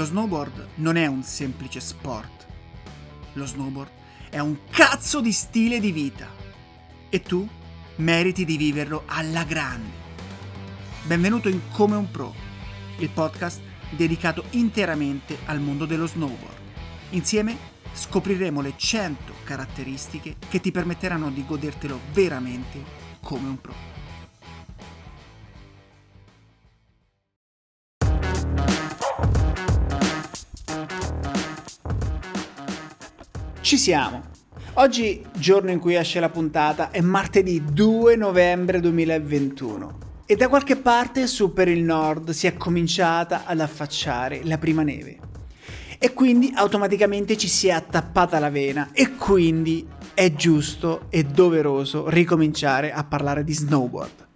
Lo snowboard non è un semplice sport. Lo snowboard è un cazzo di stile di vita. E tu meriti di viverlo alla grande. Benvenuto in Come un Pro, il podcast dedicato interamente al mondo dello snowboard. Insieme scopriremo le 100 caratteristiche che ti permetteranno di godertelo veramente come un pro. Ci siamo. Oggi, giorno in cui esce la puntata, è martedì 2 novembre 2021 e da qualche parte su per il nord si è cominciata ad affacciare la prima neve. E quindi automaticamente ci si è attappata la vena e quindi è giusto e doveroso ricominciare a parlare di snowboard.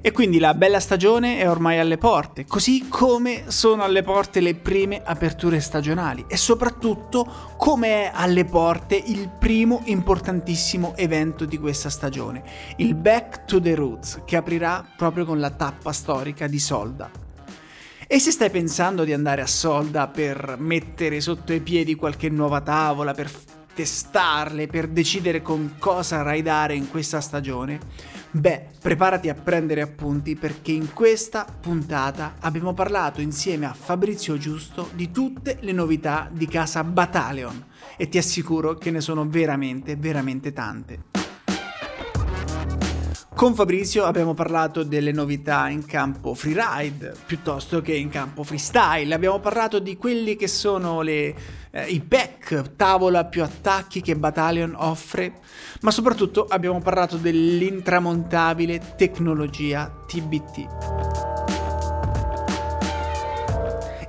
E quindi la bella stagione è ormai alle porte, così come sono alle porte le prime aperture stagionali e soprattutto come è alle porte il primo importantissimo evento di questa stagione, il Back to the Roots, che aprirà proprio con la tappa storica di Solda. E se stai pensando di andare a Solda per mettere sotto i piedi qualche nuova tavola, per testarle, per decidere con cosa raidare in questa stagione, beh, preparati a prendere appunti perché in questa puntata abbiamo parlato insieme a Fabrizio Giusto di tutte le novità di casa Battalion e ti assicuro che ne sono veramente, veramente tante. Con Fabrizio abbiamo parlato delle novità in campo freeride piuttosto che in campo freestyle. Abbiamo parlato di quelli che sono le, eh, i pack, tavola più attacchi che Battalion offre, ma soprattutto abbiamo parlato dell'intramontabile tecnologia TBT.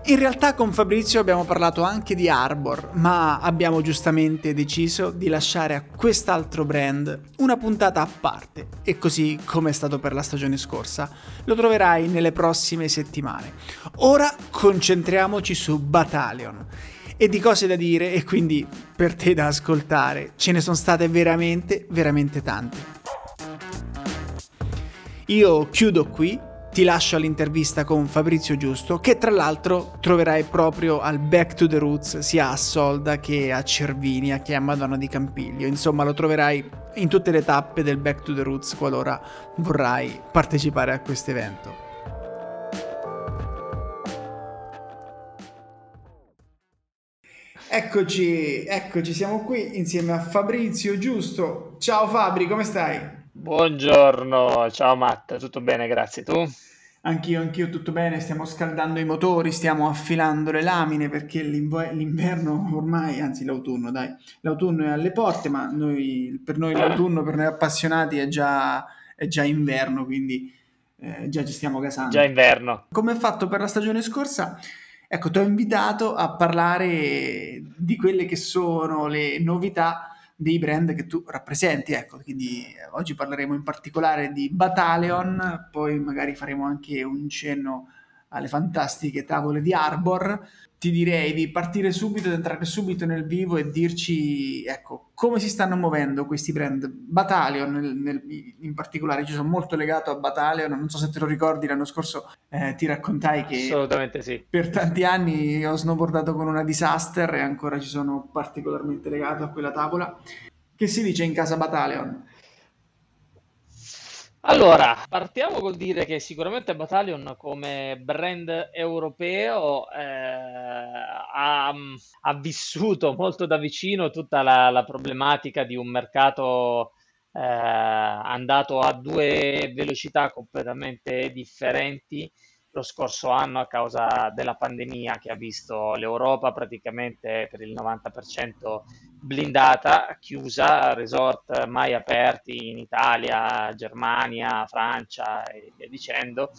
In realtà con Fabrizio abbiamo parlato anche di Arbor, ma abbiamo giustamente deciso di lasciare a quest'altro brand una puntata a parte e così come è stato per la stagione scorsa lo troverai nelle prossime settimane. Ora concentriamoci su Battalion e di cose da dire e quindi per te da ascoltare ce ne sono state veramente veramente tante. Io chiudo qui ti lascio all'intervista con Fabrizio Giusto, che tra l'altro troverai proprio al Back to the Roots sia a Solda che a Cervinia che a Madonna di Campiglio. Insomma, lo troverai in tutte le tappe del Back to the Roots qualora vorrai partecipare a questo evento. Eccoci, eccoci, siamo qui insieme a Fabrizio Giusto. Ciao Fabri, come stai? Buongiorno, ciao Matt, tutto bene, grazie. Tu? Anch'io, anch'io tutto bene, stiamo scaldando i motori, stiamo affilando le lamine perché l'inverno ormai, anzi l'autunno, dai, l'autunno è alle porte, ma noi, per noi l'autunno, per noi appassionati è già, è già inverno, quindi eh, già ci stiamo casando. Già inverno. Come fatto per la stagione scorsa, ecco, ti ho invitato a parlare di quelle che sono le novità dei brand che tu rappresenti. Ecco, quindi eh, oggi parleremo in particolare di Battalion, poi magari faremo anche un cenno alle fantastiche tavole di Arbor. Ti direi di partire subito, di entrare subito nel vivo e dirci ecco, come si stanno muovendo questi brand. Battalion nel, nel, in particolare, ci sono molto legato a Battalion, non so se te lo ricordi, l'anno scorso eh, ti raccontai che Assolutamente sì. per tanti anni ho snowboardato con una disaster e ancora ci sono particolarmente legato a quella tavola. Che si dice in casa Battalion? Allora, partiamo col dire che sicuramente Battalion come brand europeo eh, ha, ha, vissuto molto da vicino tutta la, la problematica di un mercato eh, andato a due velocità completamente differenti lo scorso anno a causa della pandemia che ha visto l'Europa praticamente per il 90% blindata, chiusa, resort mai aperti in Italia, Germania, Francia e via dicendo,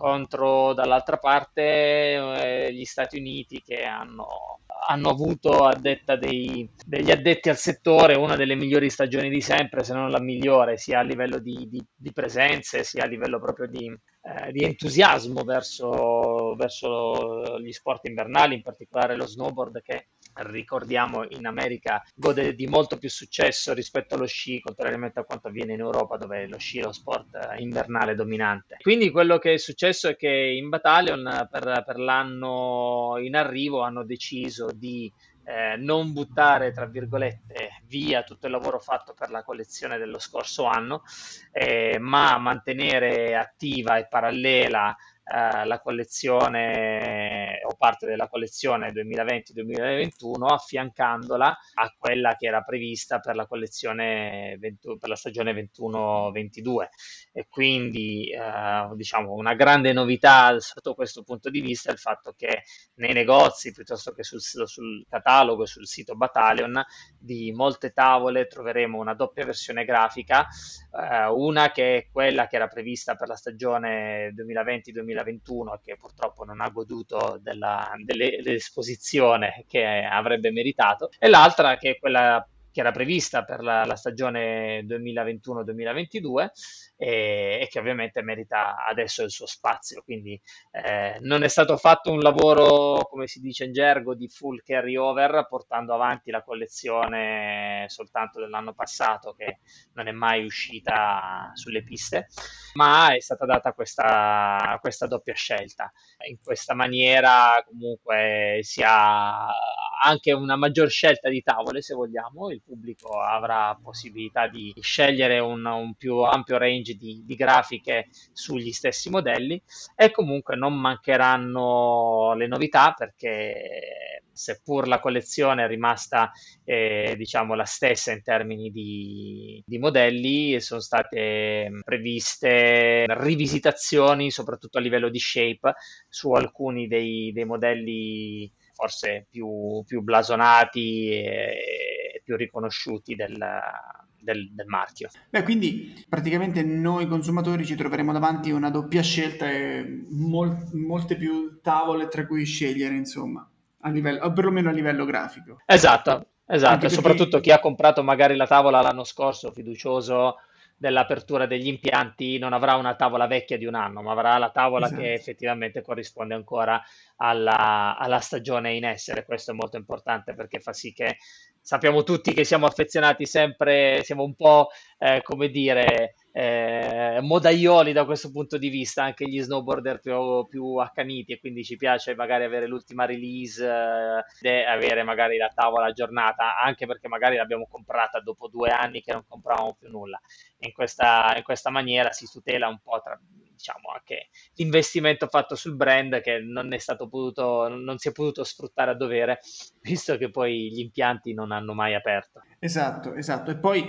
contro dall'altra parte eh, gli Stati Uniti che hanno, hanno avuto a detta dei, degli addetti al settore una delle migliori stagioni di sempre, se non la migliore, sia a livello di, di, di presenze, sia a livello proprio di, eh, di entusiasmo verso, verso, gli sport invernali, in particolare lo snowboard che ricordiamo in America gode di molto più successo rispetto allo sci, contrariamente a quanto avviene in Europa dove lo sci è lo sport invernale dominante. Quindi quello che è successo è che in Battalion per, per l'anno in arrivo hanno deciso di eh, non buttare, tra virgolette, via tutto il lavoro fatto per la collezione dello scorso anno, eh, ma mantenere attiva e parallela eh, la collezione o parte della collezione 2020-2021 affiancandola a quella che era prevista per la collezione 20, per la stagione 21-22 e quindi eh, diciamo una grande novità sotto questo punto di vista è il fatto che nei negozi piuttosto che sul, sul catalogo e sul sito Battalion di molte tavole troveremo una doppia versione grafica eh, una che è quella che era prevista per la stagione 2020-2021 2021 che purtroppo non ha goduto della, dell'esposizione che avrebbe meritato e l'altra che è quella che era prevista per la, la stagione 2021-2022 e, e, che ovviamente merita adesso il suo spazio. Quindi eh, non è stato fatto un lavoro, come si dice in gergo, di full carry over, portando avanti la collezione soltanto dell'anno passato, che non è mai uscita sulle piste, ma è stata data questa, questa doppia scelta. In questa maniera comunque si ha anche una maggior scelta di tavole, se vogliamo, il pubblico avrà possibilità di scegliere un, un più ampio range di, di, grafiche sugli stessi modelli e comunque non mancheranno le novità perché seppur la collezione è rimasta eh, diciamo la stessa in termini di, di modelli sono state previste rivisitazioni soprattutto a livello di shape su alcuni dei, dei modelli forse più, più blasonati e più riconosciuti del, del, del, marchio. Beh, quindi praticamente noi consumatori ci troveremo davanti una doppia scelta e mol- molte più tavole tra cui scegliere, insomma, a livello, o perlomeno a livello grafico. Esatto, esatto, perché... soprattutto chi ha comprato magari la tavola l'anno scorso, fiducioso dell'apertura degli impianti non avrà una tavola vecchia di un anno, ma avrà la tavola esatto. che effettivamente corrisponde ancora alla, alla, stagione in essere. Questo è molto importante perché fa sì che sappiamo tutti che siamo affezionati sempre, siamo un po' eh, come dire eh, modaioli da questo punto di vista, anche gli snowboarder più, più accaniti e quindi ci piace magari avere l'ultima release eh, e avere magari la tavola aggiornata, anche perché magari l'abbiamo comprata dopo due anni che non compravamo più nulla. In questa, in questa maniera si tutela un po' tra, diciamo anche l'investimento fatto sul brand che non è stato potuto, non si è potuto sfruttare a dovere, visto che poi gli impianti non hanno mai aperto. Esatto, esatto. E poi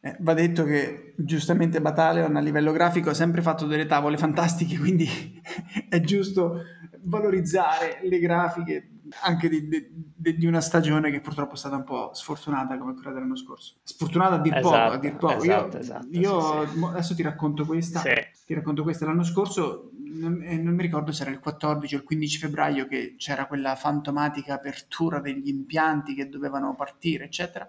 eh, va detto che giustamente Batalion a livello grafico ha sempre fatto delle tavole fantastiche, quindi è giusto valorizzare le grafiche anche di, di, di, una stagione che purtroppo è stata un po' sfortunata come quella dell'anno scorso. Sfortunata a dir poco, esatto, a dir poco. Esatto, io, esatto, io sì. adesso ti racconto questa, sì. Ti racconto questa. L'anno scorso, non, eh, non, mi ricordo se era il 14 o il 15 febbraio che c'era quella fantomatica apertura degli impianti che dovevano partire, eccetera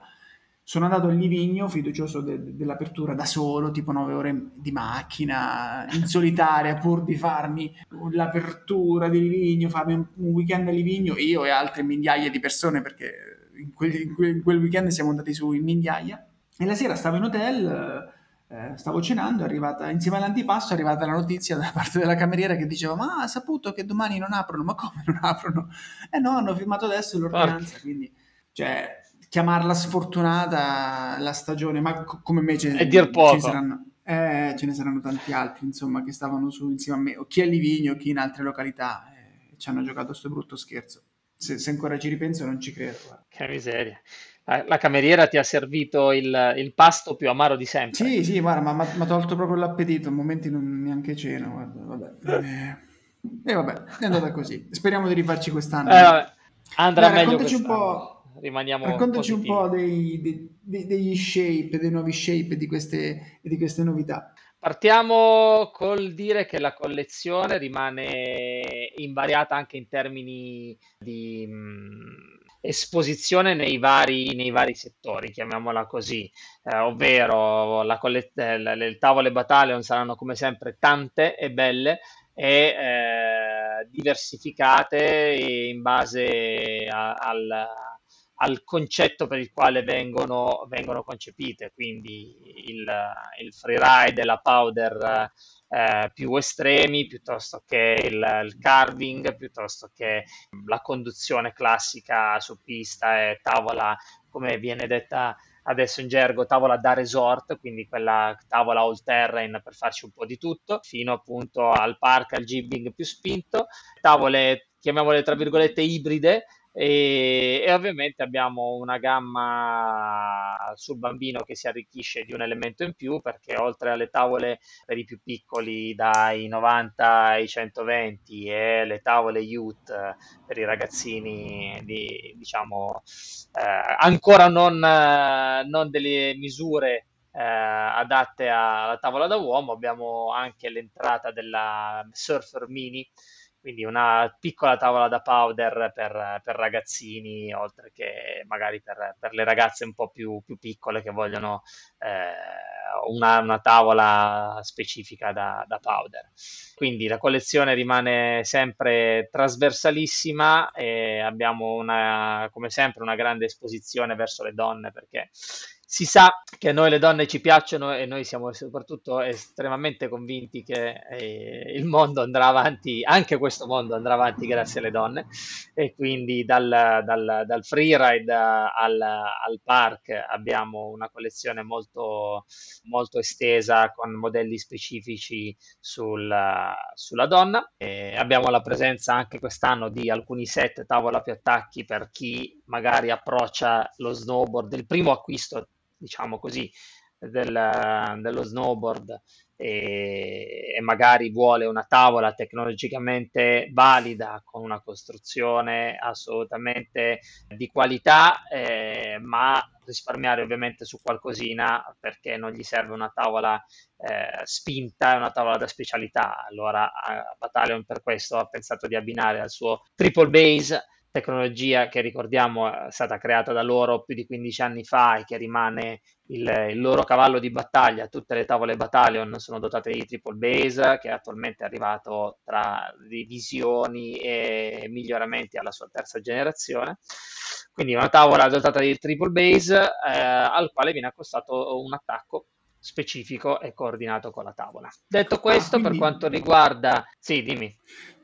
sono andato a Livigno, fiducioso de- dell'apertura da solo, tipo 9 ore di macchina, in solitaria, pur di farmi l'apertura di Livigno, farmi un, un weekend a Livigno, io e altre migliaia di persone, perché in quel, in quel weekend siamo andati su in migliaia. E la sera stavo in hotel, eh, stavo cenando, è arrivata, insieme all'antipasto è arrivata la notizia da parte della cameriera che diceva ma ha saputo che domani non aprono, ma come non aprono? Eh no, hanno firmato adesso l'ordinanza, quindi... Cioè, chiamarla sfortunata la stagione, ma co- come me ce, dir poco. Ce, ne saranno, eh, ce ne saranno tanti altri, insomma, che stavano su insieme a me, o chi a Livigno, chi in altre località, eh, ci hanno giocato questo brutto scherzo. Se, se, ancora ci ripenso non ci credo. Guarda. Che miseria. La, la, cameriera ti ha servito il, il, pasto più amaro di sempre. Sì, sì, guarda, ma mi ha tolto proprio l'appetito, a momenti non neanche cena, guarda, vabbè. Eh, e vabbè, è andata così. Speriamo di rifarci quest'anno. Eh, andrà Dai, meglio quest'anno. un po' rimaniamo Raccontaci positivi. un po' dei, dei, degli shape, dei nuovi shape di queste, di queste novità. Partiamo col dire che la collezione rimane invariata anche in termini di mh, mm, esposizione nei vari, nei vari, settori, chiamiamola così, eh, ovvero la coll- eh, le tavole Battalion saranno come sempre tante e belle e eh, diversificate in base a, al al concetto per il quale vengono, vengono concepite, quindi il, il freeride la powder eh, più estremi piuttosto che il, il, carving, piuttosto che la conduzione classica su pista e tavola, come viene detta adesso in gergo, tavola da resort, quindi quella tavola all terrain per farci un po' di tutto, fino appunto al park, al jibbing più spinto, tavole chiamiamole tra virgolette ibride, e, e, ovviamente abbiamo una gamma sul bambino che si arricchisce di un elemento in più perché oltre alle tavole per i più piccoli dai 90 ai 120 e le tavole youth per i ragazzini di, diciamo eh, ancora non, non, delle misure eh, adatte alla tavola da uomo abbiamo anche l'entrata della Surfer Mini quindi una piccola tavola da powder per, per ragazzini, oltre che magari per, per, le ragazze un po' più, più piccole che vogliono eh, una, una, tavola specifica da, da, powder. Quindi la collezione rimane sempre trasversalissima e abbiamo una, come sempre una grande esposizione verso le donne perché si sa che a noi le donne ci piacciono e noi siamo soprattutto estremamente convinti che eh, il mondo andrà avanti, anche questo mondo andrà avanti grazie alle donne. E quindi dal, dal, dal freeride al, al, park abbiamo una collezione molto, molto estesa con modelli specifici sul, sulla donna. E abbiamo la presenza anche quest'anno di alcuni set tavola più attacchi per chi magari approccia lo snowboard, il primo acquisto diciamo così, del, dello snowboard e, e, magari vuole una tavola tecnologicamente valida con una costruzione assolutamente di qualità, eh, ma risparmiare ovviamente su qualcosina perché non gli serve una tavola eh, spinta, una tavola da specialità. Allora Battalion per questo ha pensato di abbinare al suo triple base tecnologia che ricordiamo è stata creata da loro più di 15 anni fa e che rimane il, il, loro cavallo di battaglia. Tutte le tavole Battalion sono dotate di triple base, che attualmente è arrivato tra revisioni e miglioramenti alla sua terza generazione. Quindi una tavola dotata di triple base eh, al quale viene accostato un attacco specifico e coordinato con la tavola. Detto questo, ah, quindi... per quanto riguarda... Sì, dimmi.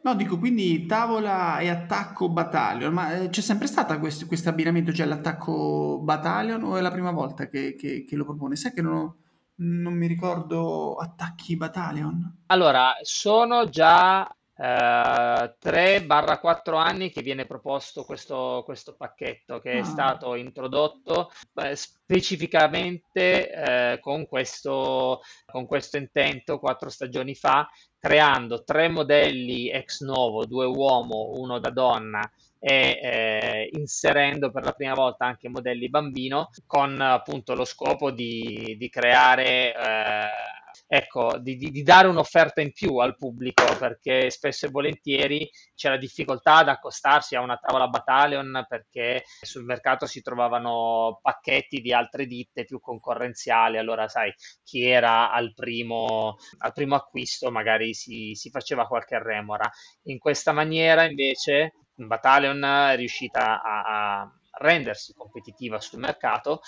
No, dico quindi tavola e attacco battalion, ma eh, c'è sempre stato questo, questo abbinamento, cioè l'attacco battalion o è la prima volta che, che- che lo propone? Sai che non, ho- non mi ricordo attacchi battalion? Allora, sono già eh, 3-4 anni che viene proposto questo, questo pacchetto che è ah. stato introdotto eh, specificamente eh, con questo, con questo intento quattro stagioni fa, creando tre modelli ex novo, due uomo, uno da donna e eh, inserendo per la prima volta anche modelli bambino con appunto lo scopo di, di creare eh, ecco, di, di, di, dare un'offerta in più al pubblico perché spesso e volentieri c'è la difficoltà ad accostarsi a una tavola battalion perché sul mercato si trovavano pacchetti di altre ditte più concorrenziali, allora sai, chi era al primo, al primo acquisto magari si, si faceva qualche remora. In questa maniera invece Battalion è riuscita a, a rendersi competitiva sul mercato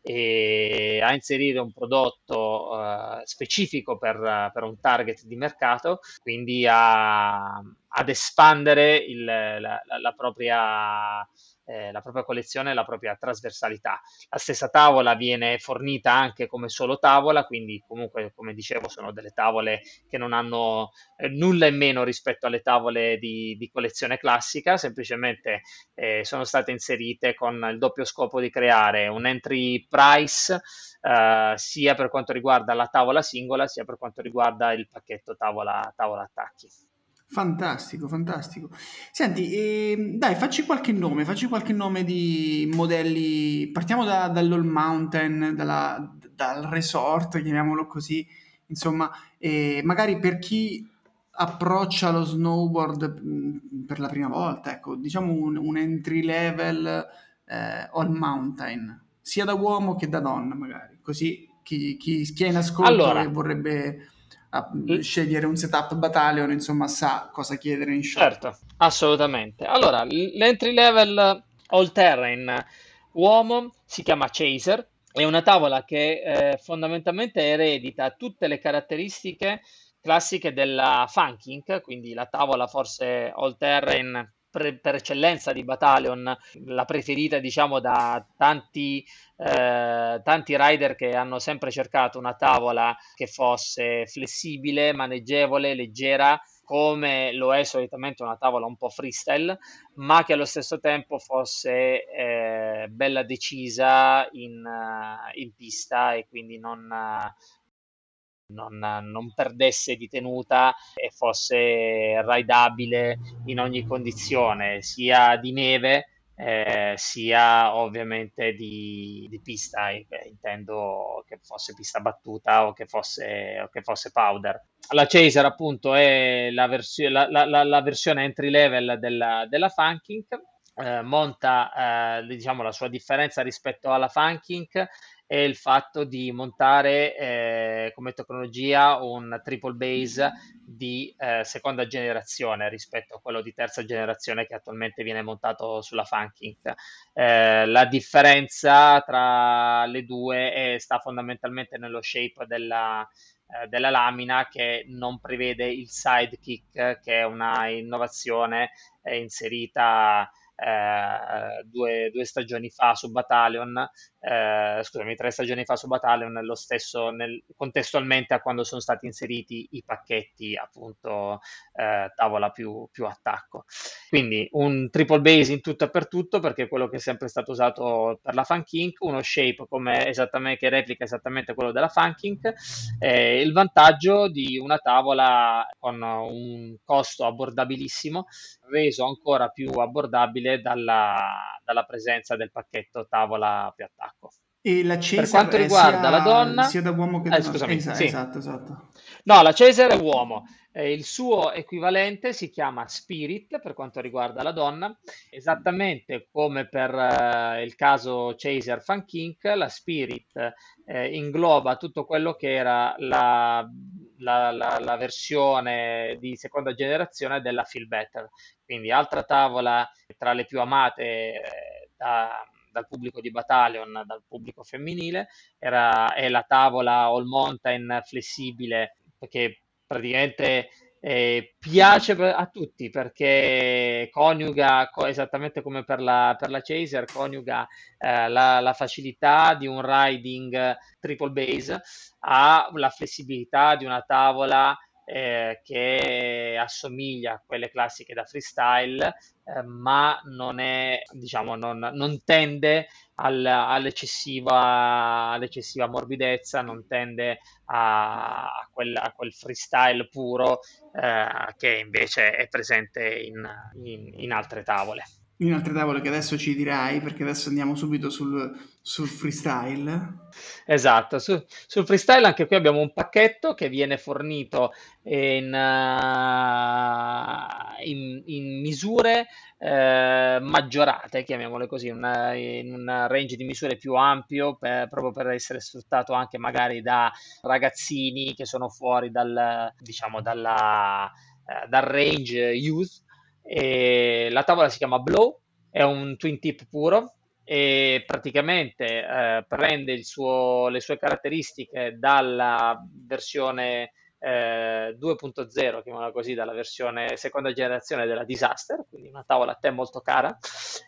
e a inserire un prodotto uh, specifico per, per, un target di mercato, quindi a, ad espandere il, la, la, la propria eh, la propria collezione e la propria trasversalità. La stessa tavola viene fornita anche come solo tavola, quindi comunque come dicevo sono delle tavole che non hanno eh, nulla in meno rispetto alle tavole di, di collezione classica, semplicemente eh, sono state inserite con il doppio scopo di creare un entry price eh, sia per quanto riguarda la tavola singola sia per quanto riguarda il pacchetto tavola, tavola attacchi. Fantastico, fantastico. Senti, eh, dai, facci qualche nome, facci qualche nome di modelli. Partiamo da, dall'All Mountain, dalla, dal resort, chiamiamolo così. Insomma, eh, magari per chi approccia lo snowboard mh, per la prima volta, ecco, diciamo un, un entry level eh, All Mountain, sia da uomo che da donna, magari. Così chi, chi, chi è in ascolto allora, e vorrebbe a scegliere un setup battalion, insomma, sa cosa chiedere in shop. Certo, assolutamente. Allora, l'entry level all terrain uomo, si chiama Chaser, è una tavola che eh, fondamentalmente eredita tutte le caratteristiche classiche della Funking, quindi la tavola forse all terrain per, per eccellenza di Battalion, la preferita diciamo da tanti, eh, tanti rider che hanno sempre cercato una tavola che fosse flessibile, maneggevole, leggera, come lo è solitamente una tavola un po' freestyle, ma che allo stesso tempo fosse eh, bella decisa in, uh, in, pista e quindi non, non, non, perdesse di tenuta e fosse raidabile in ogni condizione, sia di neve eh, sia ovviamente di, di pista, eh, intendo che fosse pista battuta o che fosse, o che fosse powder. La Chaser appunto è la, versione, la, la, la versione entry level della, della Funking, eh, monta eh, diciamo, la sua differenza rispetto alla Funking è il fatto di montare eh, come tecnologia un triple base di eh, seconda generazione rispetto a quello di terza generazione che attualmente viene montato sulla Funking. Eh, la differenza tra le due è, sta fondamentalmente nello shape della, eh, della lamina che non prevede il sidekick, che è una innovazione inserita eh, due, due, stagioni fa su Battalion, eh, scusami, tre stagioni fa su Battalion, nello stesso, nel, contestualmente a quando sono stati inseriti i pacchetti, appunto, eh, tavola più, più, attacco. Quindi un triple base in tutto e per tutto, perché è quello che è sempre stato usato per la Funking, uno shape che replica esattamente quello della Funking, il vantaggio di una tavola con un costo abbordabilissimo, reso ancora più abbordabile dalla, dalla presenza del pacchetto tavola più attacco. E la Cesar per quanto riguarda sia, la donna, sia da uomo che da eh, scusami, esatto, sì. esatto, esatto. No, la Cesar è uomo. Eh, il suo equivalente si chiama Spirit per quanto riguarda la donna, esattamente come per eh, il caso Chaser Fan King, la Spirit eh, ingloba tutto quello che era la, la, la, la, versione di seconda generazione della Feel Better, quindi altra tavola tra le più amate eh, da, dal pubblico di Battalion, dal pubblico femminile, era, è la tavola All Mountain flessibile che praticamente eh, piace a tutti perché coniuga, esattamente come per la, per la Chaser, coniuga eh, la, la, facilità di un riding triple base a la flessibilità di una tavola eh, che assomiglia a quelle classiche da freestyle, eh, ma non è, diciamo, non, non tende al, all'eccessiva, all'eccessiva, morbidezza, non tende a, a, quel, a quel, freestyle puro eh, che invece è presente in, in, in altre tavole in altre tavole che adesso ci dirai, perché adesso andiamo subito sul, sul freestyle. Esatto, su, sul freestyle anche qui abbiamo un pacchetto che viene fornito in, uh, in, in misure uh, maggiorate, chiamiamole così, una, in un range di misure più ampio, per, proprio per essere sfruttato anche magari da ragazzini che sono fuori dal, diciamo, dalla, uh, dal range youth e la tavola si chiama Blow, è un twin tip puro e praticamente eh, prende suo, le sue caratteristiche dalla versione eh, 2.0, chiamiamola così, dalla versione seconda generazione della Disaster, quindi una tavola a te molto cara,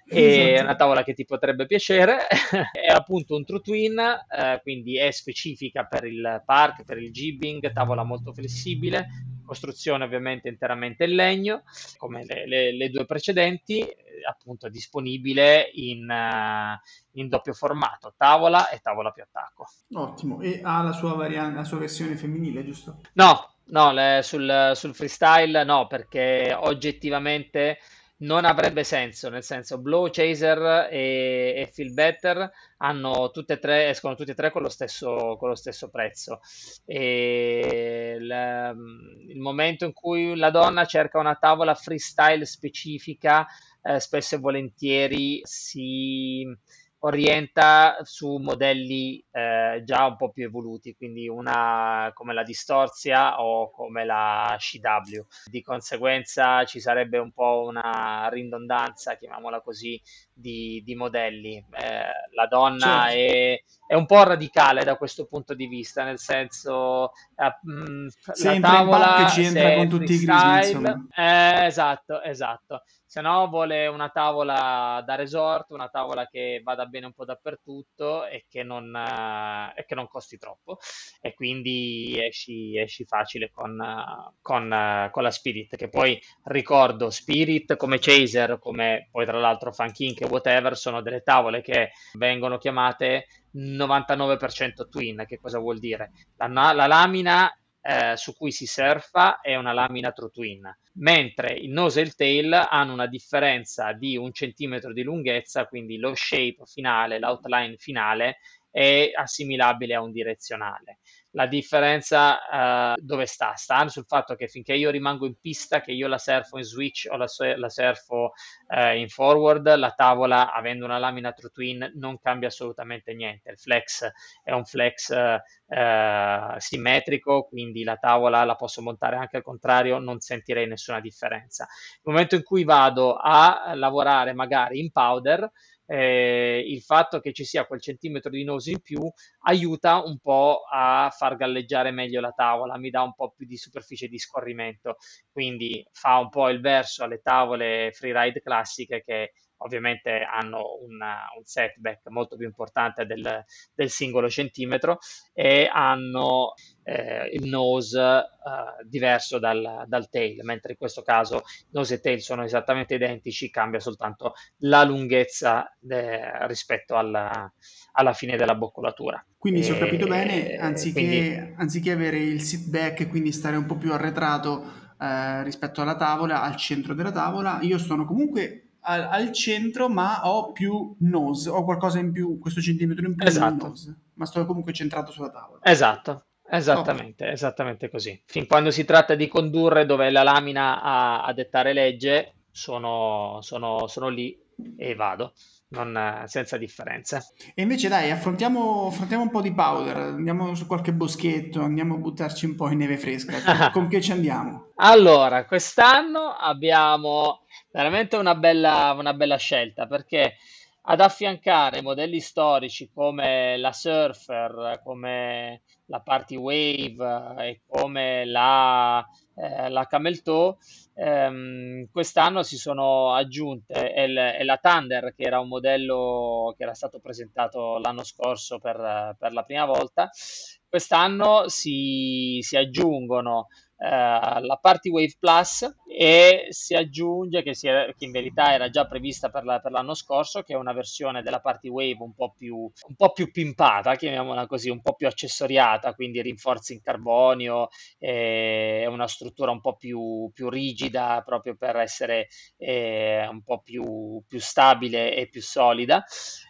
e esatto. una tavola che ti potrebbe piacere, è appunto un True Twin, eh, quindi è specifica per il park, per il jibbing, tavola molto flessibile, costruzione ovviamente interamente in legno, come le, le, le due precedenti, eh, appunto disponibile in, uh, in, doppio formato, tavola e tavola più attacco. Ottimo, e ha la sua, variante, la sua versione femminile, giusto? No, no, le, sul, sul freestyle no, perché oggettivamente non avrebbe senso, nel senso Blow Chaser e, e Feel Better hanno tutte e tre, escono tutti e tre con lo stesso, con lo stesso prezzo. E il, il, momento in cui la donna cerca una tavola freestyle specifica, eh, spesso e volentieri si orienta su modelli eh, già un po' più evoluti, quindi una come la Distorzia o come la CW. Di conseguenza ci sarebbe un po' una ridondanza, chiamiamola così, di, di modelli. Eh, la donna certo. è, è, un po' radicale da questo punto di vista, nel senso eh, mh, la tavola che ci entra con tutti i grisi, eh, esatto, esatto se no vuole una tavola da resort, una tavola che vada bene un po' dappertutto e che non, uh, e che non costi troppo e quindi esci, esci facile con, uh, con, uh, con, la Spirit che poi ricordo Spirit come Chaser come poi tra l'altro Funkin e whatever sono delle tavole che vengono chiamate 99% twin che cosa vuol dire? La, la lamina eh, su cui si surfa è una lamina true twin, mentre il nose e il tail hanno una differenza di un centimetro di lunghezza, quindi lo shape finale, l'outline finale è assimilabile a un direzionale. La differenza uh, dove sta? Sta sul fatto che finché io rimango in pista, che io la surfo in switch o la, la surfo uh, in forward, la tavola, avendo una lamina true twin, non cambia assolutamente niente. Il flex è un flex uh, simmetrico, quindi la tavola la posso montare anche al contrario, non sentirei nessuna differenza. Nel momento in cui vado a lavorare magari in powder, eh, il fatto che ci sia quel centimetro di nose in più aiuta un po' a far galleggiare meglio la tavola, mi dà un po' più di superficie di scorrimento, quindi fa un po' il verso alle tavole freeride classiche che ovviamente hanno una, un setback molto più importante del, del singolo centimetro e hanno eh, il nose eh, diverso dal, dal, tail, mentre in questo caso nose e tail sono esattamente identici, cambia soltanto la lunghezza de, rispetto alla, alla, fine della boccolatura. Quindi se ho capito bene, anziché, quindi, anziché avere il sit back e quindi stare un po' più arretrato eh, rispetto alla tavola, al centro della tavola, io sono comunque al, al, centro, ma ho più nose, ho qualcosa in più, questo centimetro in più esatto. nose, ma sto comunque centrato sulla tavola. Esatto. Esattamente, oh. esattamente così. Fin quando si tratta di condurre dove la lamina a, a dettare legge, sono, sono, sono lì e vado. Non, senza differenze. E invece dai, affrontiamo, affrontiamo, un po' di powder, andiamo su qualche boschetto, andiamo a buttarci un po' in neve fresca. Con che ci andiamo? Allora, quest'anno abbiamo veramente una bella, una bella scelta perché ad affiancare modelli storici come la Surfer, come la Party Wave e come la, eh, la Camel Toe, ehm, quest'anno si sono aggiunte e, e, la Thunder, che era un modello che era stato presentato l'anno scorso per, per la prima volta. Quest'anno si, si aggiungono eh, la Party Wave Plus e si aggiunge che, si è, che in verità era già prevista per, la, per, l'anno scorso, che è una versione della Party Wave un po' più, un po più pimpata, chiamiamola così, un po' più accessoriata, quindi rinforzi in carbonio, eh, una struttura un po' più, più rigida proprio per essere eh, un po' più, più, stabile e più solida.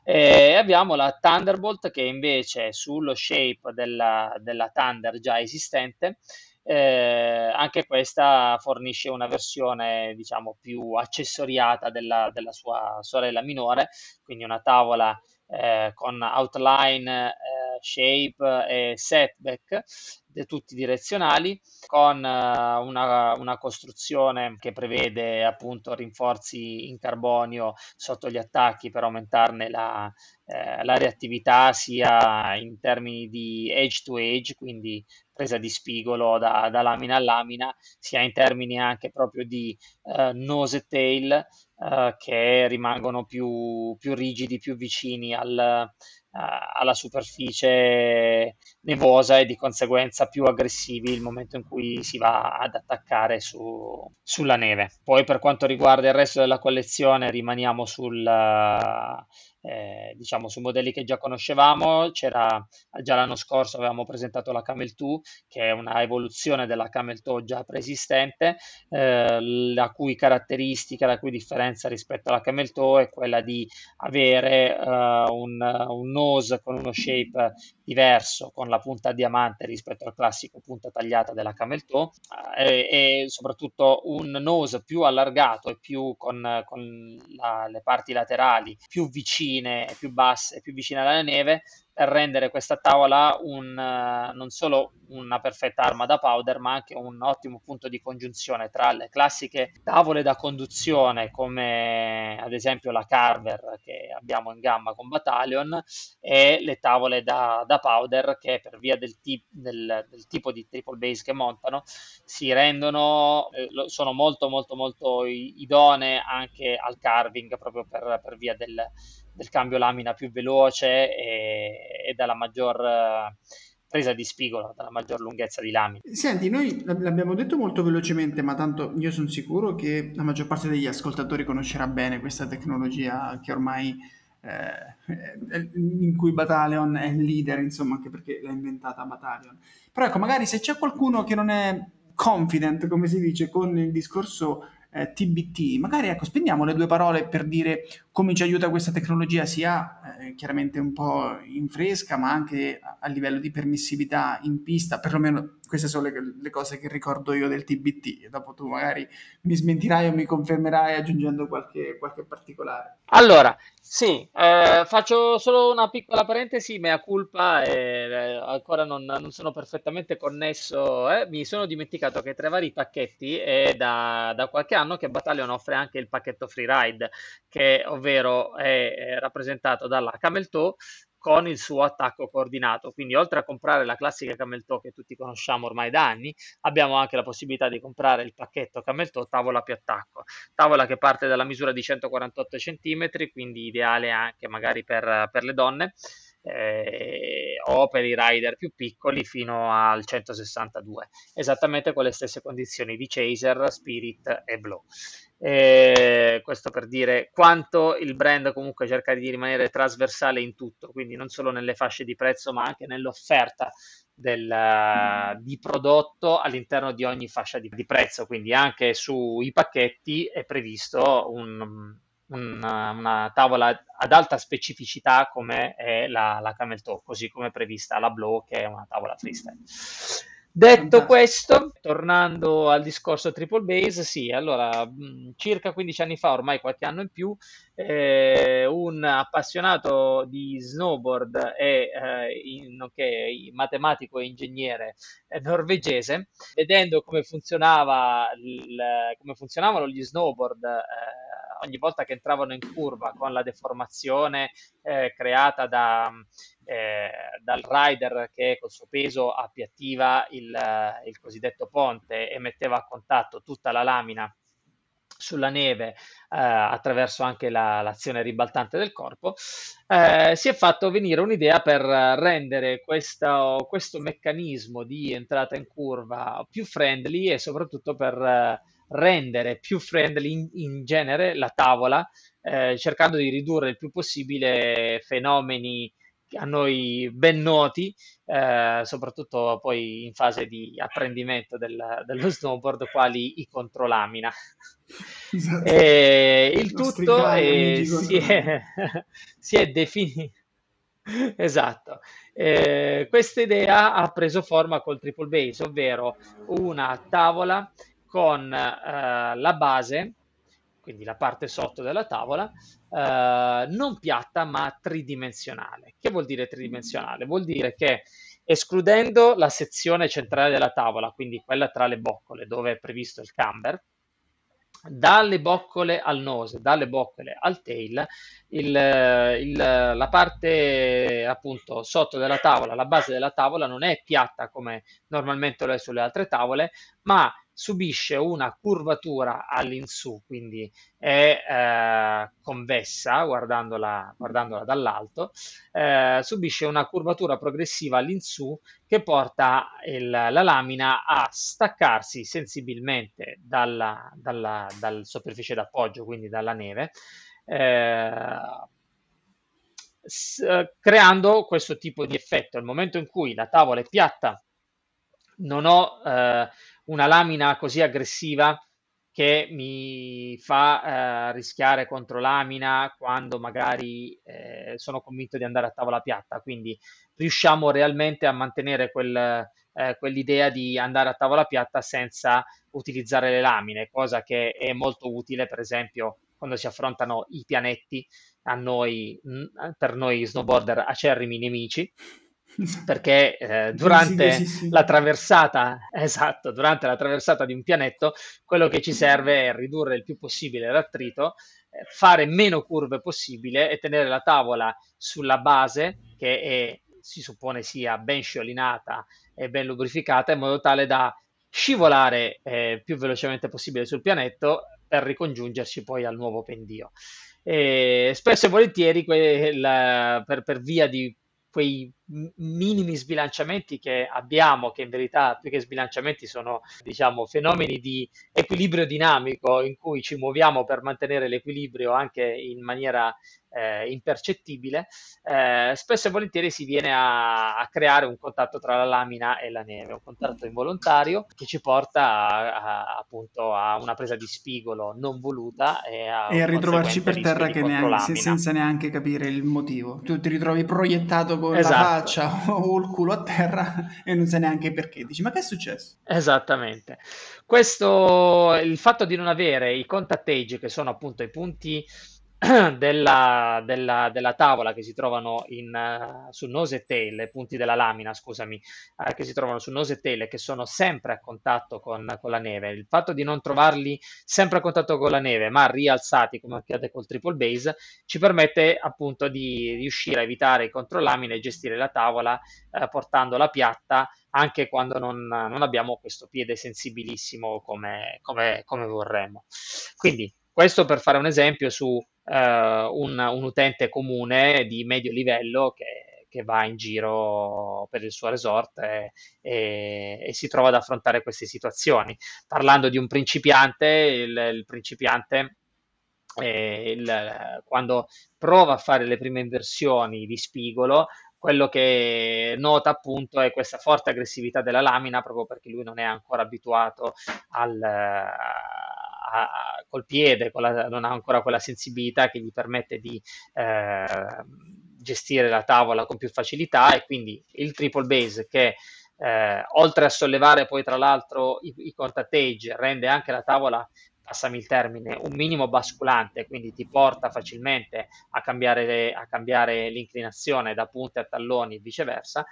E abbiamo la Thunderbolt che invece sullo shape della, della Thunder già esistente eh, anche questa fornisce una versione diciamo più accessoriata della, della sua sorella minore, quindi una tavola eh, con outline, eh, shape e setback tutti direzionali, con uh, una, una, costruzione che prevede appunto rinforzi in carbonio sotto gli attacchi per aumentarne la, eh, la reattività sia in termini di edge to edge, quindi presa di spigolo da, da lamina a lamina, sia in termini anche proprio di uh, nose tail, uh, che rimangono più, più, rigidi, più vicini al, alla superficie nevosa e di conseguenza più aggressivi il momento in cui si va ad attaccare su, sulla neve. Poi per quanto riguarda il resto della collezione rimaniamo sul, eh, diciamo su modelli che già conoscevamo, c'era già l'anno scorso avevamo presentato la Camel 2 che è una evoluzione della Camel Toe già preesistente, eh, la cui caratteristica, la cui differenza rispetto alla Camel Toe è quella di avere eh, un, un nose con uno shape diverso, con la punta a diamante rispetto al classico punta tagliata della Camel Toe eh, e soprattutto un nose più allargato e più con, con la, le parti laterali più vicine vicine, più basse, più vicine alla neve, per rendere questa tavola un, uh, non solo una perfetta arma da powder, ma anche un ottimo punto di congiunzione tra le classiche tavole da conduzione, come ad esempio la Carver che abbiamo in gamma con Battalion, e le tavole da, da powder che per via del, tip, del, del, tipo di triple base che montano si rendono, eh, sono molto molto molto idonee anche al carving proprio per, per via del del cambio lamina più veloce e, e dalla maggior eh, presa di spigolo, dalla maggior lunghezza di lamina. Senti, noi l'abbiamo detto molto velocemente, ma tanto io sono sicuro che la maggior parte degli ascoltatori conoscerà bene questa tecnologia che ormai eh, in cui Battalion è il leader, insomma, anche perché l'ha inventata Battalion. Però ecco, magari se c'è qualcuno che non è confident, come si dice, con il discorso eh, TBT. Magari ecco, spendiamo le due parole per dire come ci aiuta questa tecnologia sia eh, chiaramente un po' in fresca, ma anche a, livello di permissività in pista, perlomeno queste sono le, le, cose che ricordo io del TBT. Dopo tu magari mi smentirai o mi confermerai aggiungendo qualche, qualche particolare. Allora, sì, eh, faccio solo una piccola parentesi, mea culpa, eh, ancora non, non, sono perfettamente connesso, eh, mi sono dimenticato che tra i vari pacchetti è da, da, qualche anno che Battalion offre anche il pacchetto Freeride, che ovvero è, è rappresentato dalla Camel Toe con il suo attacco coordinato. Quindi, oltre a comprare la classica Camel Toe che tutti conosciamo ormai da anni, abbiamo anche la possibilità di comprare il pacchetto Camel Toe tavola più attacco. Tavola che parte dalla misura di 148 cm, quindi ideale anche magari per, per le donne. Eh, o per i rider più piccoli fino al 162, esattamente con le stesse condizioni di Chaser, Spirit e Blow. Eh, questo per dire quanto il brand comunque cerca di rimanere trasversale in tutto, quindi non solo nelle fasce di prezzo, ma anche nell'offerta del, di prodotto all'interno di ogni fascia di, di, prezzo. Quindi anche sui pacchetti è previsto un, una, una, tavola ad alta specificità come è la, la Camel Toe, così come prevista la Blow, che è una tavola freestyle. Detto questo, tornando al discorso triple base, sì, allora circa 15 anni fa, ormai qualche anno in più, eh, un appassionato di snowboard e eh, in, nonché matematico e ingegnere eh, norvegese, vedendo come, funzionava il, come funzionavano gli snowboard eh, ogni volta che entravano in curva con la deformazione eh, creata da eh, dal rider che col suo peso appiattiva il, eh, il cosiddetto ponte e metteva a contatto tutta la lamina sulla neve eh, attraverso anche la, l'azione ribaltante del corpo, eh, si è fatto venire un'idea per rendere questo, questo, meccanismo di entrata in curva più friendly e soprattutto per eh, rendere più friendly in, in genere la tavola, eh, cercando di ridurre il più possibile fenomeni a noi ben noti, eh, soprattutto poi in fase di apprendimento del, dello snowboard, quali i controlamina. Esatto. E il tutto è, si, è, si, è, definito. Esatto. Eh, questa idea ha preso forma col triple base, ovvero una tavola con eh, la base quindi la parte sotto della tavola, eh, non piatta ma tridimensionale. Che vuol dire tridimensionale? Vuol dire che escludendo la sezione centrale della tavola, quindi quella tra le boccole dove è previsto il camber, dalle boccole al nose, dalle boccole al tail, il, il, la parte appunto sotto della tavola, la base della tavola non è piatta come normalmente lo è sulle altre tavole, ma subisce una curvatura all'insù, quindi è eh, convessa guardandola, guardandola dall'alto, eh, subisce una curvatura progressiva all'insù che porta il, la lamina a staccarsi sensibilmente dalla, dalla, dal superficie d'appoggio, quindi dalla neve, eh, creando questo tipo di effetto. Al momento in cui la tavola è piatta, non ho eh, una lamina così aggressiva che mi fa eh, rischiare contro lamina quando magari eh, sono convinto di andare a tavola piatta. Quindi riusciamo realmente a mantenere quel, eh, quell'idea di andare a tavola piatta senza utilizzare le lamine, cosa che è molto utile per esempio quando si affrontano i pianetti a noi, per noi snowboarder acerrimi nemici perché eh, durante sì, sì, sì, la traversata, esatto, durante la traversata di un pianetto, quello che ci serve è ridurre il più possibile l'attrito, eh, fare meno curve possibile e tenere la tavola sulla base che è, si suppone sia ben sciolinata e ben lubrificata in modo tale da scivolare eh, più velocemente possibile sul pianetto per ricongiungerci poi al nuovo pendio. E spesso e volentieri que- la, per, per via di quei minimi sbilanciamenti che abbiamo, che in verità più che sbilanciamenti sono diciamo, fenomeni di equilibrio dinamico in cui ci muoviamo per mantenere l'equilibrio anche in maniera eh, impercettibile, eh, spesso e volentieri si viene a, a, creare un contatto tra la lamina e la neve, un contatto involontario che ci porta a, a, appunto a una presa di spigolo non voluta e a, e ritrovarci per terra che neanche, senza neanche capire il motivo. Tu ti ritrovi proiettato con esatto. la faccia o il culo a terra e non sai neanche perché. Dici, ma che è successo? Esattamente. Questo, il fatto di non avere i contact age, che sono appunto i punti della, della, della, tavola che si trovano in, uh, sul nose e tail, punti della lamina, scusami, uh, che si trovano sul nose e tail e che sono sempre a contatto con, con, la neve. Il fatto di non trovarli sempre a contatto con la neve, ma rialzati come accade col triple base, ci permette appunto di riuscire a evitare i controlamine e gestire la tavola uh, portandola piatta anche quando non, non, abbiamo questo piede sensibilissimo come, come, come vorremmo. Quindi questo per fare un esempio su eh, un, un, utente comune di medio livello che, che, va in giro per il suo resort e, e, e, si trova ad affrontare queste situazioni. Parlando di un principiante, il, il principiante eh, il, quando prova a fare le prime inversioni di spigolo, quello che nota appunto è questa forte aggressività della lamina proprio perché lui non è ancora abituato al, a, col piede, la, non ha ancora quella sensibilità che gli permette di eh, gestire la tavola con più facilità e quindi il triple base che eh, oltre a sollevare poi tra l'altro i, i contact age rende anche la tavola passami il termine, un minimo basculante, quindi ti porta facilmente a cambiare, le, a cambiare l'inclinazione da punte a talloni e viceversa.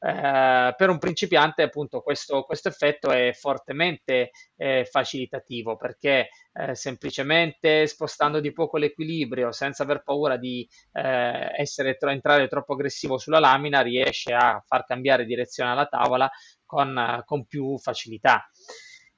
Eh, per un principiante, appunto, questo, questo effetto è fortemente eh, facilitativo perché eh, semplicemente spostando di poco l'equilibrio senza aver paura di eh, essere, tro- entrare troppo aggressivo sulla lamina, riesce a far cambiare direzione alla tavola con, con più facilità.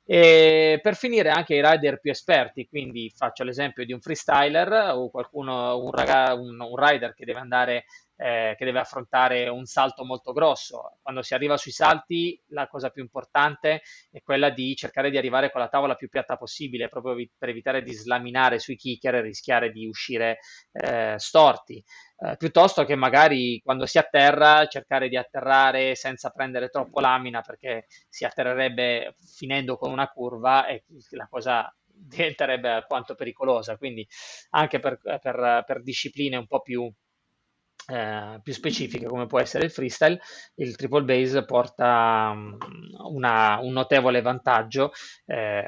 E per finire anche i rider più esperti, quindi faccio l'esempio di un freestyler o qualcuno, un, raga, un, un rider che deve andare eh, che deve affrontare un salto molto grosso. Quando si arriva sui salti, la cosa più importante è quella di cercare di arrivare con la tavola più piatta possibile, proprio vi- per evitare di slaminare sui kicker e rischiare di uscire eh, storti. Eh, piuttosto che magari quando si atterra cercare di atterrare senza prendere troppo lamina perché si atterrerebbe finendo con una curva e la cosa diventerebbe alquanto pericolosa. Quindi anche per, per, per discipline un po' più eh, più specifiche come può essere il freestyle, il triple base porta um, una, un notevole vantaggio eh,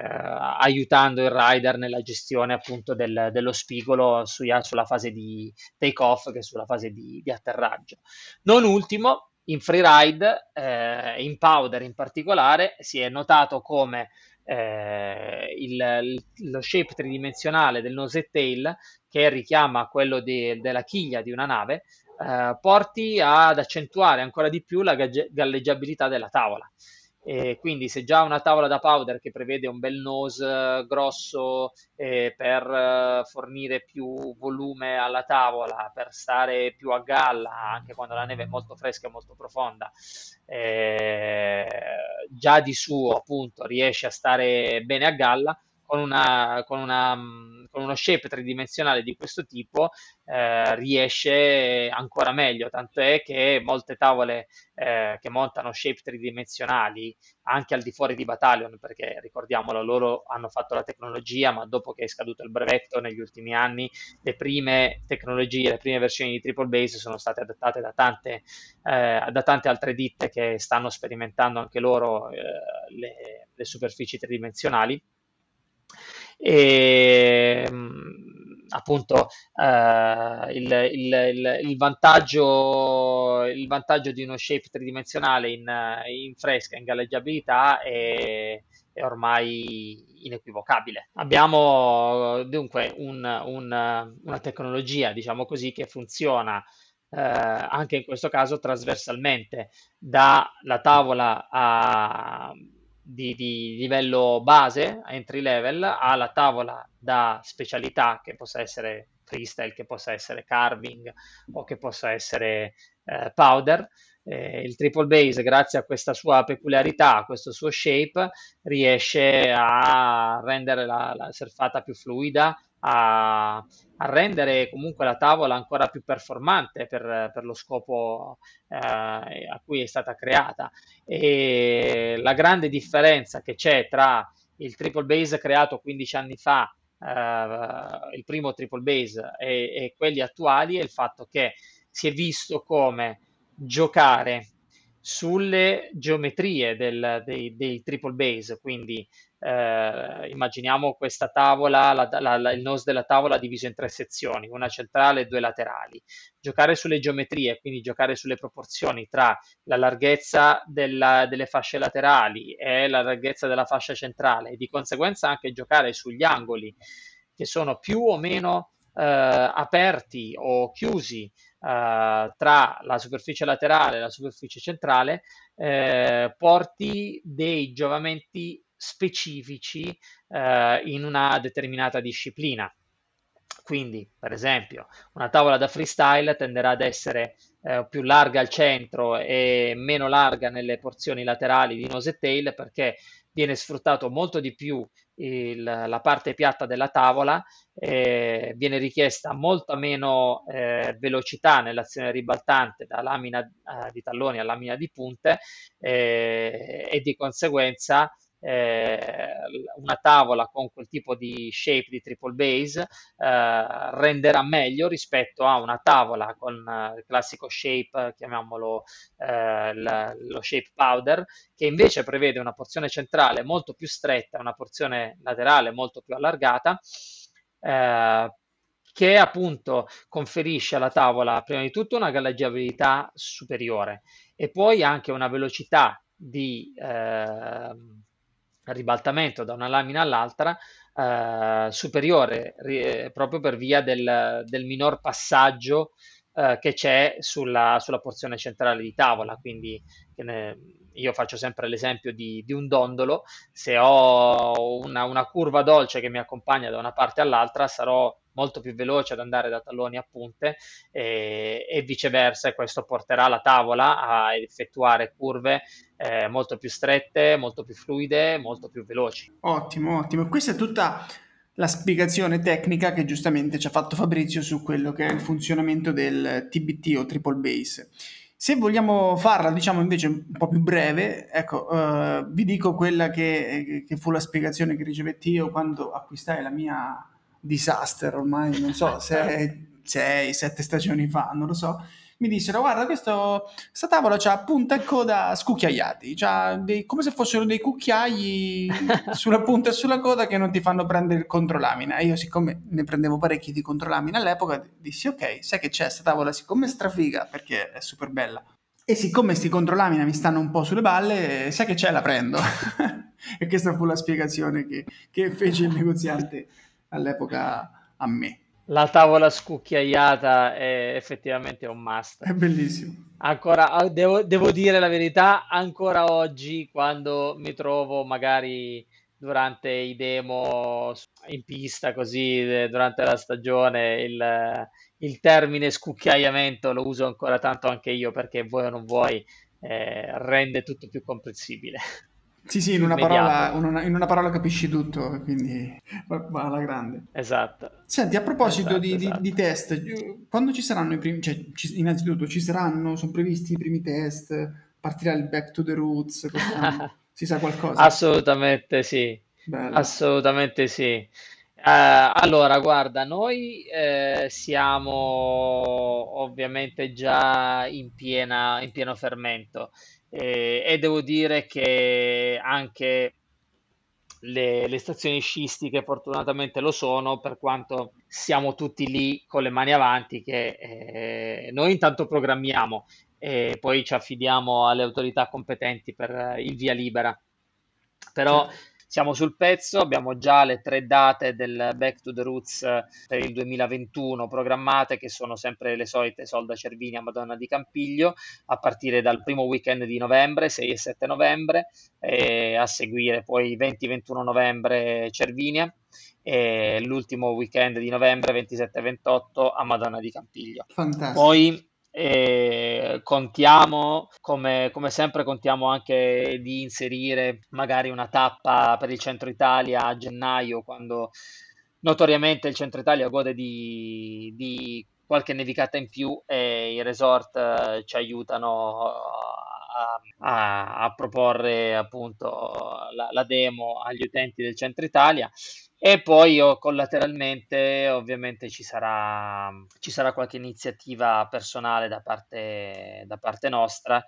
aiutando il rider nella gestione appunto del, dello spigolo su, sulla fase di take off che sulla fase di, di atterraggio. Non ultimo, in freeride, eh, in powder in particolare, si è notato come eh, il, lo shape tridimensionale del nose e tail che richiama quello de, della chiglia di una nave eh, porti ad accentuare ancora di più la galleggiabilità della tavola. E quindi se già una tavola da powder che prevede un bel nose eh, grosso eh, per fornire più volume alla tavola, per stare più a galla anche quando la neve è molto fresca e molto profonda, eh, già di suo appunto riesce a stare bene a galla, con, una, con, una, con uno shape tridimensionale di questo tipo eh, riesce ancora meglio, tanto è che molte tavole eh, che montano shape tridimensionali anche al di fuori di Battalion, perché ricordiamolo, loro hanno fatto la tecnologia, ma dopo che è scaduto il brevetto negli ultimi anni, le prime tecnologie, le prime versioni di Triple Base sono state adattate da tante, eh, da tante altre ditte che stanno sperimentando anche loro eh, le, le superfici tridimensionali e, ehm, appunto eh, il, il, il, vantaggio, il vantaggio di uno shape tridimensionale in, in fresca, in galleggiabilità è, è ormai inequivocabile. Abbiamo dunque un, un, una tecnologia, diciamo così, che funziona eh, anche in questo caso trasversalmente dalla tavola a, di, di, livello base, entry level, alla tavola da specialità che possa essere freestyle, che possa essere carving o che possa essere eh, powder. Eh, il triple base, grazie a questa sua peculiarità, a questo suo shape, riesce a rendere la, la surfata più fluida, a, a, rendere comunque la tavola ancora più performante per, per lo scopo eh, a cui è stata creata. E la grande differenza che c'è tra il triple base creato 15 anni fa, eh, il primo triple base, e, e quelli attuali è il fatto che si è visto come giocare sulle geometrie del, dei, dei, triple base, quindi eh, immaginiamo questa tavola, la, la, la, il nose della tavola diviso in tre sezioni, una centrale e due laterali. Giocare sulle geometrie, quindi giocare sulle proporzioni tra la larghezza della, delle fasce laterali e la larghezza della fascia centrale e di conseguenza anche giocare sugli angoli che sono più o meno eh, aperti o chiusi tra la superficie laterale e la superficie centrale eh, porti dei giovamenti specifici uh, in una determinata disciplina. Quindi, per esempio, una tavola da freestyle tenderà ad essere eh, più larga al centro e meno larga nelle porzioni laterali di nose e tail perché viene sfruttato molto di più il, la parte piatta della tavola, eh, viene richiesta molta meno eh, velocità nell'azione ribaltante da lamina eh, di talloni a lamina di punte eh, e di conseguenza eh, una tavola con quel tipo di shape di triple base eh, renderà meglio rispetto a una tavola con eh, il classico shape, chiamiamolo eh, l- lo shape powder, che invece prevede una porzione centrale molto più stretta, una porzione laterale molto più allargata eh, che appunto conferisce alla tavola prima di tutto una galleggiabilità superiore e poi anche una velocità di eh, ribaltamento da una lamina all'altra eh, superiore ri- proprio per via del, del minor passaggio eh, che c'è sulla, sulla, porzione centrale di tavola. Quindi ne, io faccio sempre l'esempio di, di un dondolo, se ho una, una, curva dolce che mi accompagna da una parte all'altra sarò molto più veloce ad andare da talloni a punte e, e viceversa e questo porterà la tavola a effettuare curve eh, molto più strette, molto più fluide, molto più veloci. Ottimo, ottimo. Questa è tutta la spiegazione tecnica che giustamente ci ha fatto Fabrizio su quello che è il funzionamento del TBT o triple base. Se vogliamo farla, diciamo invece un po' più breve, ecco, uh, vi dico quella che, che, fu la spiegazione che ricevetti io quando acquistai la mia disaster, ormai non so, 6-7 stagioni fa, non lo so. Mi dissero guarda questo, questa tavola ha punta e coda scucchiaiati, dei, come se fossero dei cucchiai sulla punta e sulla coda che non ti fanno prendere il controlamina. E io siccome ne prendevo parecchi di controlamina all'epoca dissi ok, sai che c'è questa tavola siccome è strafiga perché è super bella e siccome questi controlamina mi stanno un po' sulle balle, sai che c'è? La prendo. e questa fu la spiegazione che, che fece il negoziante all'epoca a me. La tavola scucchiaiata è effettivamente un must. È bellissimo. Ancora, ah, devo, devo dire la verità, ancora oggi quando mi trovo magari durante i demo in pista, così eh, durante la stagione, il, il termine scucchiaiamento lo uso ancora tanto anche io perché vuoi o non vuoi, eh, rende tutto più comprensibile. Sì, sì, in una, parola, una, in una, parola, capisci tutto, quindi va alla grande. Esatto. Senti, a proposito esatto, di, esatto. Di, di, test, quando ci saranno i primi, cioè, ci, innanzitutto ci saranno, sono previsti i primi test, partirà il Back to the Roots, si sa qualcosa? Assolutamente sì, Bello. assolutamente sì. Uh, allora, guarda, noi eh, siamo ovviamente già in, piena, in pieno fermento. Eh, e devo dire che anche le, le, stazioni sciistiche fortunatamente lo sono, per quanto siamo tutti lì con le mani avanti, che eh, noi intanto programmiamo e poi ci affidiamo alle autorità competenti per il via libera. Però siamo sul pezzo, abbiamo già le tre date del Back to the Roots eh, per il 2021 programmate, che sono sempre le solite Solda Cervinia, Madonna di Campiglio, a partire dal primo weekend di novembre, 6 e 7 novembre, e a seguire poi 20-21 novembre Cervinia e l'ultimo weekend di novembre 27 28 a Madonna di Campiglio. Fantastico. Poi e contiamo, come, come, sempre, contiamo anche di inserire magari una tappa per il centro Italia a gennaio, quando notoriamente il centro Italia gode di, di qualche nevicata in più e i resort eh, ci aiutano a, a, a proporre appunto la, la, demo agli utenti del centro Italia e poi oh, collateralmente ovviamente ci sarà, ci sarà qualche iniziativa personale da parte, da parte nostra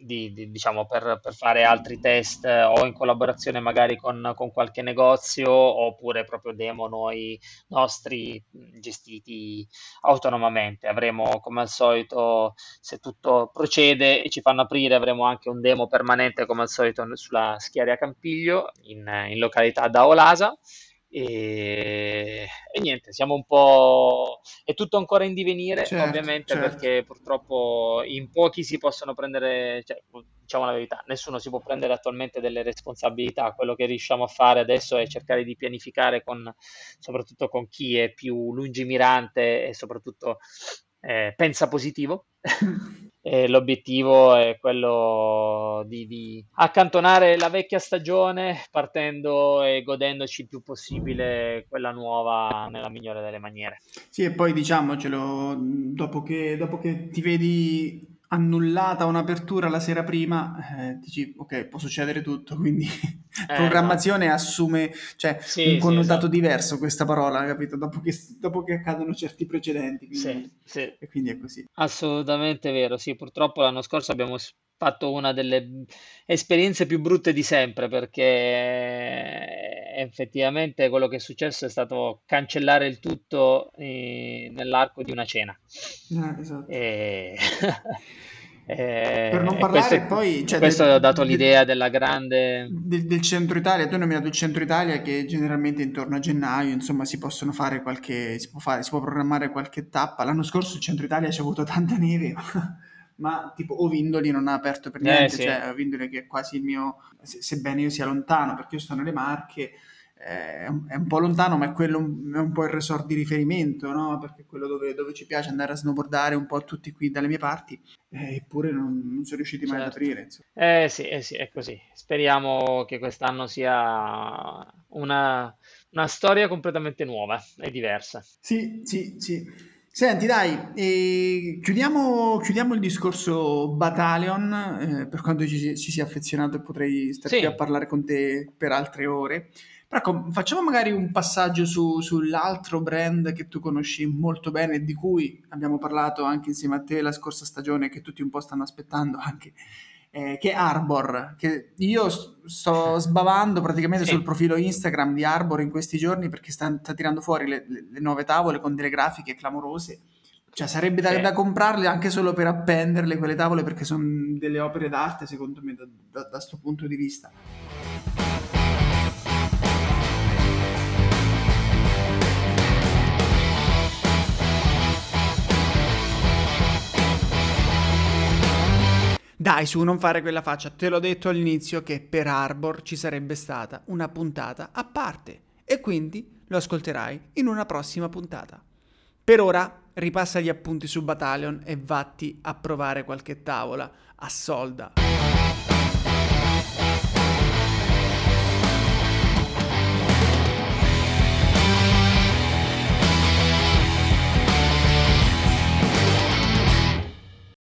di, di, diciamo, per, per, fare altri test o in collaborazione magari con, con, qualche negozio oppure proprio demo noi nostri gestiti autonomamente. Avremo come al solito, se tutto procede e ci fanno aprire, avremo anche un demo permanente come al solito sulla Schiaria Campiglio in, in località da Olasa e, e, niente, siamo un po'. È tutto ancora in divenire, certo, ovviamente, certo. perché purtroppo in pochi si possono prendere, cioè, diciamo la verità, nessuno si può prendere attualmente delle responsabilità. Quello che riusciamo a fare adesso è cercare di pianificare con, soprattutto con chi è più lungimirante e soprattutto eh, pensa positivo. e l'obiettivo è quello di, di, accantonare la vecchia stagione partendo e godendoci il più possibile quella nuova nella migliore delle maniere. Sì, e poi diciamocelo, dopo che, dopo che ti vedi annullata un'apertura la sera prima, eh, dici ok, può succedere tutto, quindi eh, programmazione no. assume cioè, sì, un connotato sì, esatto. diverso questa parola, capito? Dopo che, dopo che accadono certi precedenti. Quindi, sì, e quindi è così. Assolutamente vero, sì, purtroppo l'anno scorso abbiamo fatto una delle esperienze più brutte di sempre perché effettivamente quello che è successo è stato cancellare il tutto eh, nell'arco di una cena. Eh, esatto. E... Eh, per non parlare questo, poi... Cioè, questo del, ha dato l'idea del, della grande... Del, del, centro Italia, tu hai nominato il centro Italia che generalmente intorno a gennaio, insomma, si possono fare qualche... si può, fare, si può programmare qualche tappa. L'anno scorso il centro Italia ci ha avuto tanta neve, ma tipo Ovindoli non ha aperto per eh, niente, eh, sì. cioè Ovindoli che è quasi il mio... sebbene io sia lontano, perché io sto nelle Marche è un, po' lontano, ma è quello è un po' il resort di riferimento, no? Perché è quello dove, dove, ci piace andare a snowboardare un po' tutti qui dalle mie parti, eh, eppure non, non, sono riusciti mai certo. ad aprire. Insomma. Eh sì, eh sì, è così. Speriamo che quest'anno sia una, una storia completamente nuova e diversa. Sì, sì, sì. Senti, dai, eh, chiudiamo, chiudiamo, il discorso Battalion, eh, per quanto ci, ci sia affezionato e potrei stare sì. qui a parlare con te per altre ore. Però ecco, facciamo magari un passaggio su, sull'altro brand che tu conosci molto bene e di cui abbiamo parlato anche insieme a te la scorsa stagione che tutti un po' stanno aspettando anche, eh, che è Arbor, che io sto sbavando praticamente sì. sul profilo Instagram di Arbor in questi giorni perché sta, sta tirando fuori le, le, nuove tavole con delle grafiche clamorose. Cioè sarebbe da, sì. da, comprarle anche solo per appenderle quelle tavole perché sono delle opere d'arte secondo me da questo punto di vista. Dai, su, non fare quella faccia. Te l'ho detto all'inizio che per Arbor ci sarebbe stata una puntata a parte e quindi lo ascolterai in una prossima puntata. Per ora ripassa gli appunti su Battalion e vatti a provare qualche tavola a solda.